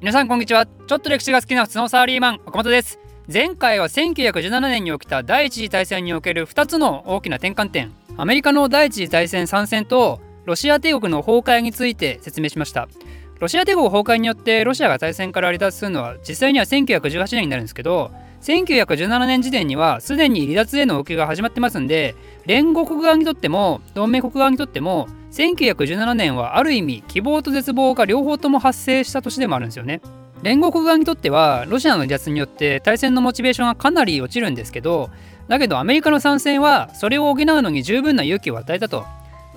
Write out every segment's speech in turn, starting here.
皆さんこんにちは。ちょっと歴史が好きな普通のサラリーマン岡本です。前回は1917年に起きた第一次大戦における2つの大きな転換点アメリカの第一次大戦参戦とロシア帝国の崩壊について説明しました。ロシア帝国崩壊によってロシアが大戦から離脱するのは実際には1918年になるんですけど1917年時点にはすでに離脱への動きが始まってますんで連合国側にとっても同盟国側にとっても1917年はある意味希望と絶望が両方とも発生した年でもあるんですよね。連合国側にとってはロシアの離脱によって対戦のモチベーションがかなり落ちるんですけどだけどアメリカの参戦はそれを補うのに十分な勇気を与えたと。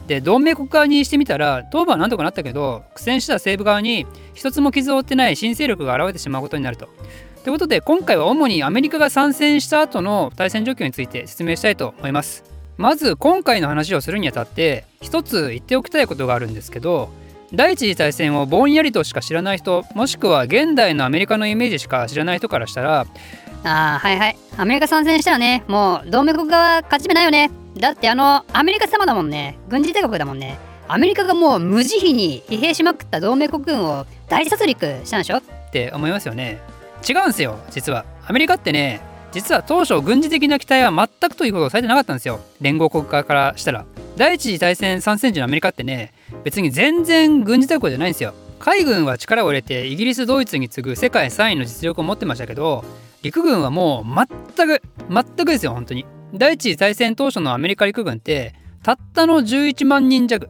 で同盟国側にしてみたら東部はなんとかなったけど苦戦した西部側に一つも傷を負ってない新勢力が現れてしまうことになると。ということで今回は主にアメリカが参戦した後の対戦状況について説明したいと思います。まず今回の話をするにあたって一つ言っておきたいことがあるんですけど第一次大戦をぼんやりとしか知らない人もしくは現代のアメリカのイメージしか知らない人からしたらああはいはい。アメリカ参戦したらねもう同盟国側勝ち目ないよね。だってあのアメリカ様だもんね。軍事帝国だもんね。アメリカがもう無慈悲に疲弊しまくった同盟国軍を大殺戮したんでしょ？って思いますよね。違うんですよ実は。アメリカってね実は当初軍事的な期待は全くということをされてなかったんですよ。連合国家からしたら。第一次大戦参戦時のアメリカってね別に全然軍事大国じゃないんですよ。海軍は力を入れてイギリスドイツに次ぐ世界3位の実力を持ってましたけど陸軍はもう全く全くですよ本当に。第一次大戦当初のアメリカ陸軍ってたったの11万人弱。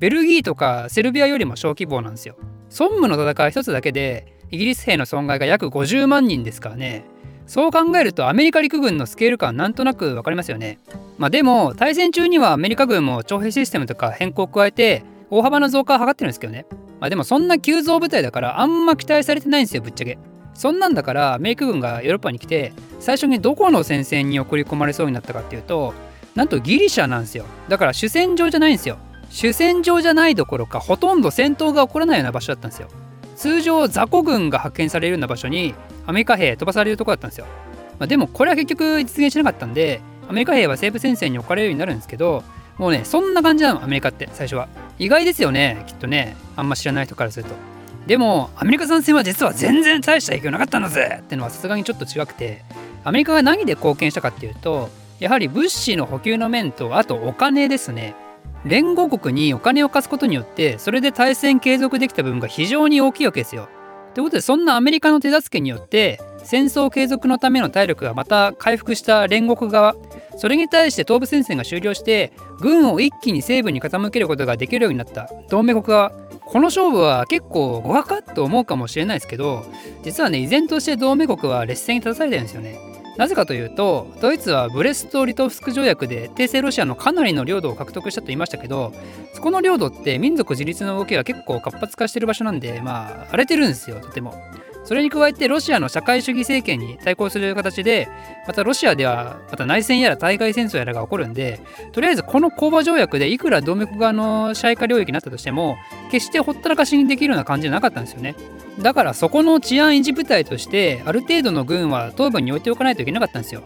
ベルギーとかセルビアよりも小規模なんですよ。孫務の戦い一つだけでイギリス兵の損害が約50万人ですからね。そう考えるとアメリカ陸軍のスケール感なんとなく分かりますよね。まあ、でも対戦中にはアメリカ軍も徴兵システムとか変更を加えて大幅な増加を図ってるんですけどね。まあ、でもそんな急増部隊だからあんま期待されてないんですよぶっちゃけ。そんなんだからアメリカ軍がヨーロッパに来て最初にどこの戦線に送り込まれそうになったかっていうとなんとギリシャなんですよ。だから主戦場じゃないんですよ。主戦場じゃないどころかほとんど戦闘が起こらないような場所だったんですよ。通常雑魚軍が派遣されるような場所にアメリカ兵飛ばされるとこだったんですよ、まあ、でもこれは結局実現しなかったんでアメリカ兵は西部戦線に置かれるようになるんですけどもうねそんな感じなのアメリカって最初は。意外ですよねきっとね。あんま知らない人からすると。でもアメリカ参戦は実は全然大した影響なかったんだぜってのはさすがにちょっと違くて。アメリカが何で貢献したかっていうとやはり物資の補給の面とあとお金ですね。連合国にお金を貸すことによってそれで対戦継続できた部分が非常に大きいわけですよ。ということでそんなアメリカの手助けによって戦争継続のための体力がまた回復した連合国側。それに対して東部戦線が終了して軍を一気に西部に傾けることができるようになった。同盟国側。この勝負は結構ごわかと思うかもしれないですけど実はね依然として同盟国は劣勢に立たされてるんですよね。なぜかというとドイツはブレスト・リトフスク条約で帝政ロシアのかなりの領土を獲得したと言いましたけどそこの領土って民族自立の動きが結構活発化してる場所なんでまあ荒れてるんですよとても。それに加えてロシアの社会主義政権に対抗する形でまたロシアではまた内戦やら対外戦争やらが起こるんでとりあえずこの講和条約でいくら同盟国側の支配下領域になったとしても決してほったらかしにできるような感じじゃなかったんですよね。だからそこの治安維持部隊としてある程度の軍は東部に置いておかないといけなかったんですよ。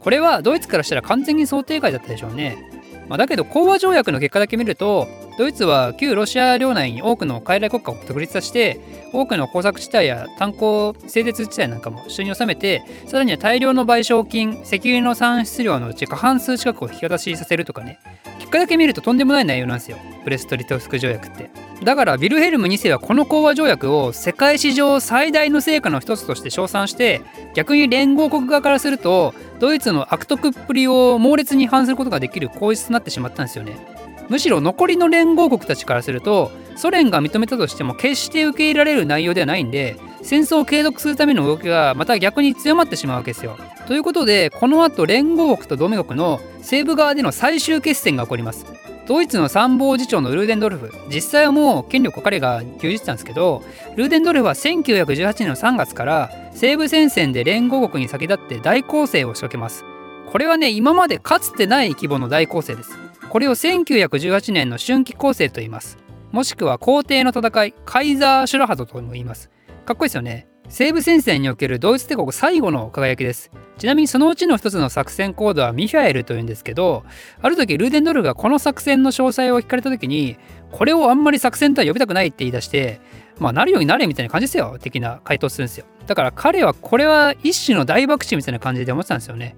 これはドイツからしたら完全に想定外だったでしょうね。まあ、だけど講和条約の結果だけ見るとドイツは旧ロシア領内に多くの傀儡国家を独立させて多くの工作地帯や炭鉱製鉄地帯なんかも収入を収めてさらには大量の賠償金石油の産出量のうち過半数近くを引き渡しさせるとかね。結果だけ見るととんでもない内容なんですよ。ブレストリトフスク条約って。だからビルヘルム2世はこの講和条約を世界史上最大の成果の一つとして称賛して逆に連合国側からするとドイツの悪徳っぷりを猛烈に反することができる口実となってしまったんですよね。むしろ残りの連合国たちからするとソ連が認めたとしても決して受け入れられる内容ではないんで戦争を継続するための動きがまた逆に強まってしまうわけですよ。ということでこの後連合国と同盟国の西部側での最終決戦が起こります。ドイツの参謀次長のルーデンドルフ実際はもう権力を彼が牛耳ってたんですけどルーデンドルフは1918年の3月から西部戦線で連合国に先立って大攻勢を仕掛けますこれはね今までかつてない規模の大攻勢ですこれを1918年の春季攻勢と言います。もしくは皇帝の戦いカイザー・シュラハトとも言います。かっこいいですよね。西部戦線におけるドイツ帝国最後の輝きです。ちなみにそのうちの一つの作戦コードはミファエルというんですけどある時ルーデンドルがこの作戦の詳細を聞かれた時にこれをあんまり作戦とは呼びたくないって言い出してまあなるようになれみたいな感じですよ。的な回答するんですよ。だから彼はこれは一種の大爆死みたいな感じで思ってたんですよね。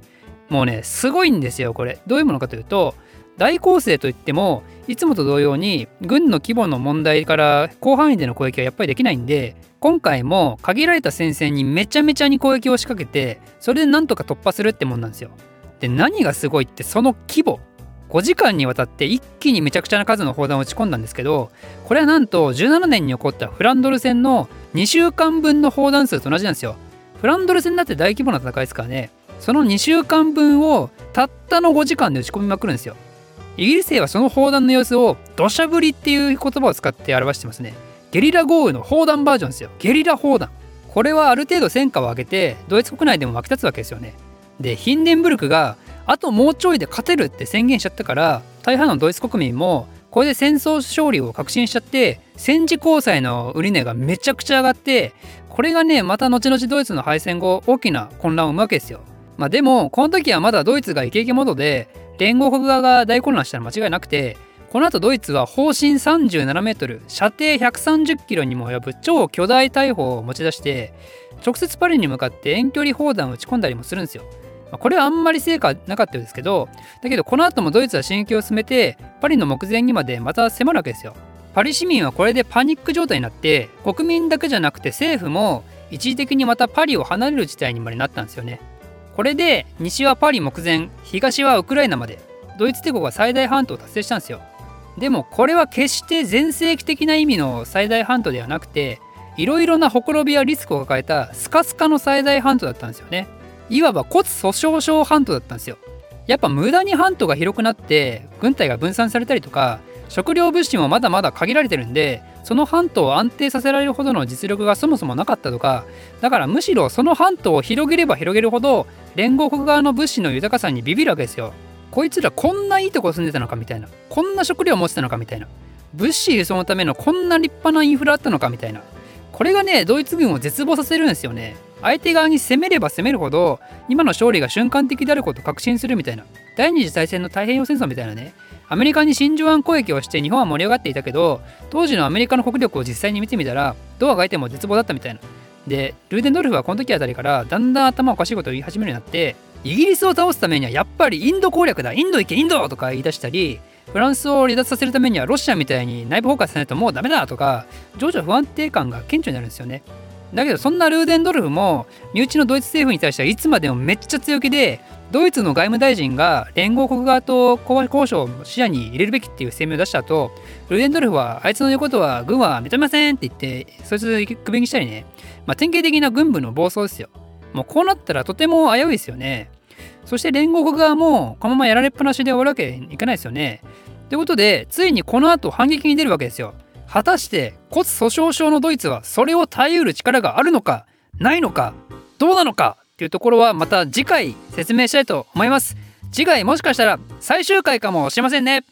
もうねすごいんですよこれ。どういうものかというと大攻勢といってもいつもと同様に軍の規模の問題から広範囲での攻撃はやっぱりできないんで今回も限られた戦線にめちゃめちゃに攻撃を仕掛けてそれでなんとか突破するってもんなんですよ。で何がすごいってその規模5時間にわたって一気にめちゃくちゃな数の砲弾を撃ち込んだんですけどこれはなんと17年に起こったフランドル戦の2週間分の砲弾数と同じなんですよ。フランドル戦だって大規模な戦いですからね。その2週間分をたったの5時間で撃ち込みまくるんですよ。イギリス兵はその砲弾の様子を土砂降りっていう言葉を使って表してますね。ゲリラ豪雨の砲弾バージョンですよ。ゲリラ砲弾。これはある程度戦果を上げてドイツ国内でも沸き立つわけですよね。でヒンデンブルクがあともうちょいで勝てるって宣言しちゃったから大半のドイツ国民もこれで戦争勝利を確信しちゃって戦時交際の売値がめちゃくちゃ上がってこれがねまた後々ドイツの敗戦後大きな混乱を生むわけですよ。まあでもこの時はまだドイツがイケイケモードで連合国側が大混乱したら間違いなくてこの後ドイツは方針37メートル射程130キロにも及ぶ超巨大大砲を持ち出して直接パリに向かって遠距離砲弾を撃ち込んだりもするんですよ。これはあんまり成果なかったですけどだけどこの後もドイツは進撃を進めてパリの目前にまでまた迫るわけですよパリ市民はこれでパニック状態になって国民だけじゃなくて政府も一時的にまたパリを離れる事態にまでなったんですよねこれで西はパリ目前東はウクライナまで。ドイツ帝国が最大半島を達成したんですよ。でもこれは決して全盛期的な意味の最大半島ではなくていろいろなほころびやリスクを抱えたスカスカの最大半島だったんですよね。いわば骨粗鬆症半島だったんですよ。やっぱ無駄に半島が広くなって軍隊が分散されたりとか食料物資もまだまだ限られてるんでその半島を安定させられるほどの実力がそもそもなかったとかだからむしろその半島を広げれば広げるほど連合国側の物資の豊かさにビビるわけですよ。こいつらこんないいとこ住んでたのかみたいな。こんな食料持ってたのかみたいな。物資輸送のためのこんな立派なインフラあったのかみたいな。これがねドイツ軍を絶望させるんですよね。相手側に攻めれば攻めるほど今の勝利が瞬間的であることを確信するみたいな。第二次大戦の太平洋戦争みたいなね。アメリカに真珠湾攻撃をして日本は盛り上がっていたけど当時のアメリカの国力を実際に見てみたらどうあがいても絶望だったみたいな。でルーデンドルフはこの時あたりからだんだん頭おかしいことを言い始めるようになってイギリスを倒すためにはやっぱりインド攻略だインド行けインドとか言い出したりフランスを離脱させるためにはロシアみたいに内部崩壊させないともうダメだとか情緒不安定感が顕著になるんですよね。だけどそんなルーデンドルフも身内のドイツ政府に対してはいつまでもめっちゃ強気でドイツの外務大臣が連合国側と交渉を視野に入れるべきっていう声明を出した後ルーデンドルフはあいつの言うことは軍は認めませんって言ってそいつを首にしたりね、まあ、典型的な軍部の暴走ですよ。もうこうなったらとても危ういですよね。そして連合国側もこのままやられっぱなしで終わるわけにいかないですよね。ということでついにこの後反撃に出るわけですよ。果たして骨粗鬆症のドイツはそれを耐えうる力があるのかないのかどうなのかっていうところはまた次回説明したいと思います。次回もしかしたら最終回かもしれませんね。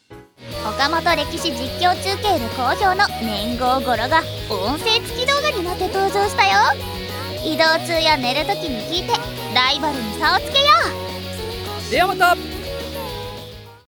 岡本歴史実況中継で好評の年号語呂が音声付き動画になって登場したよ。移動中や寝るときに聞いてライバルに差をつけよう。ではまた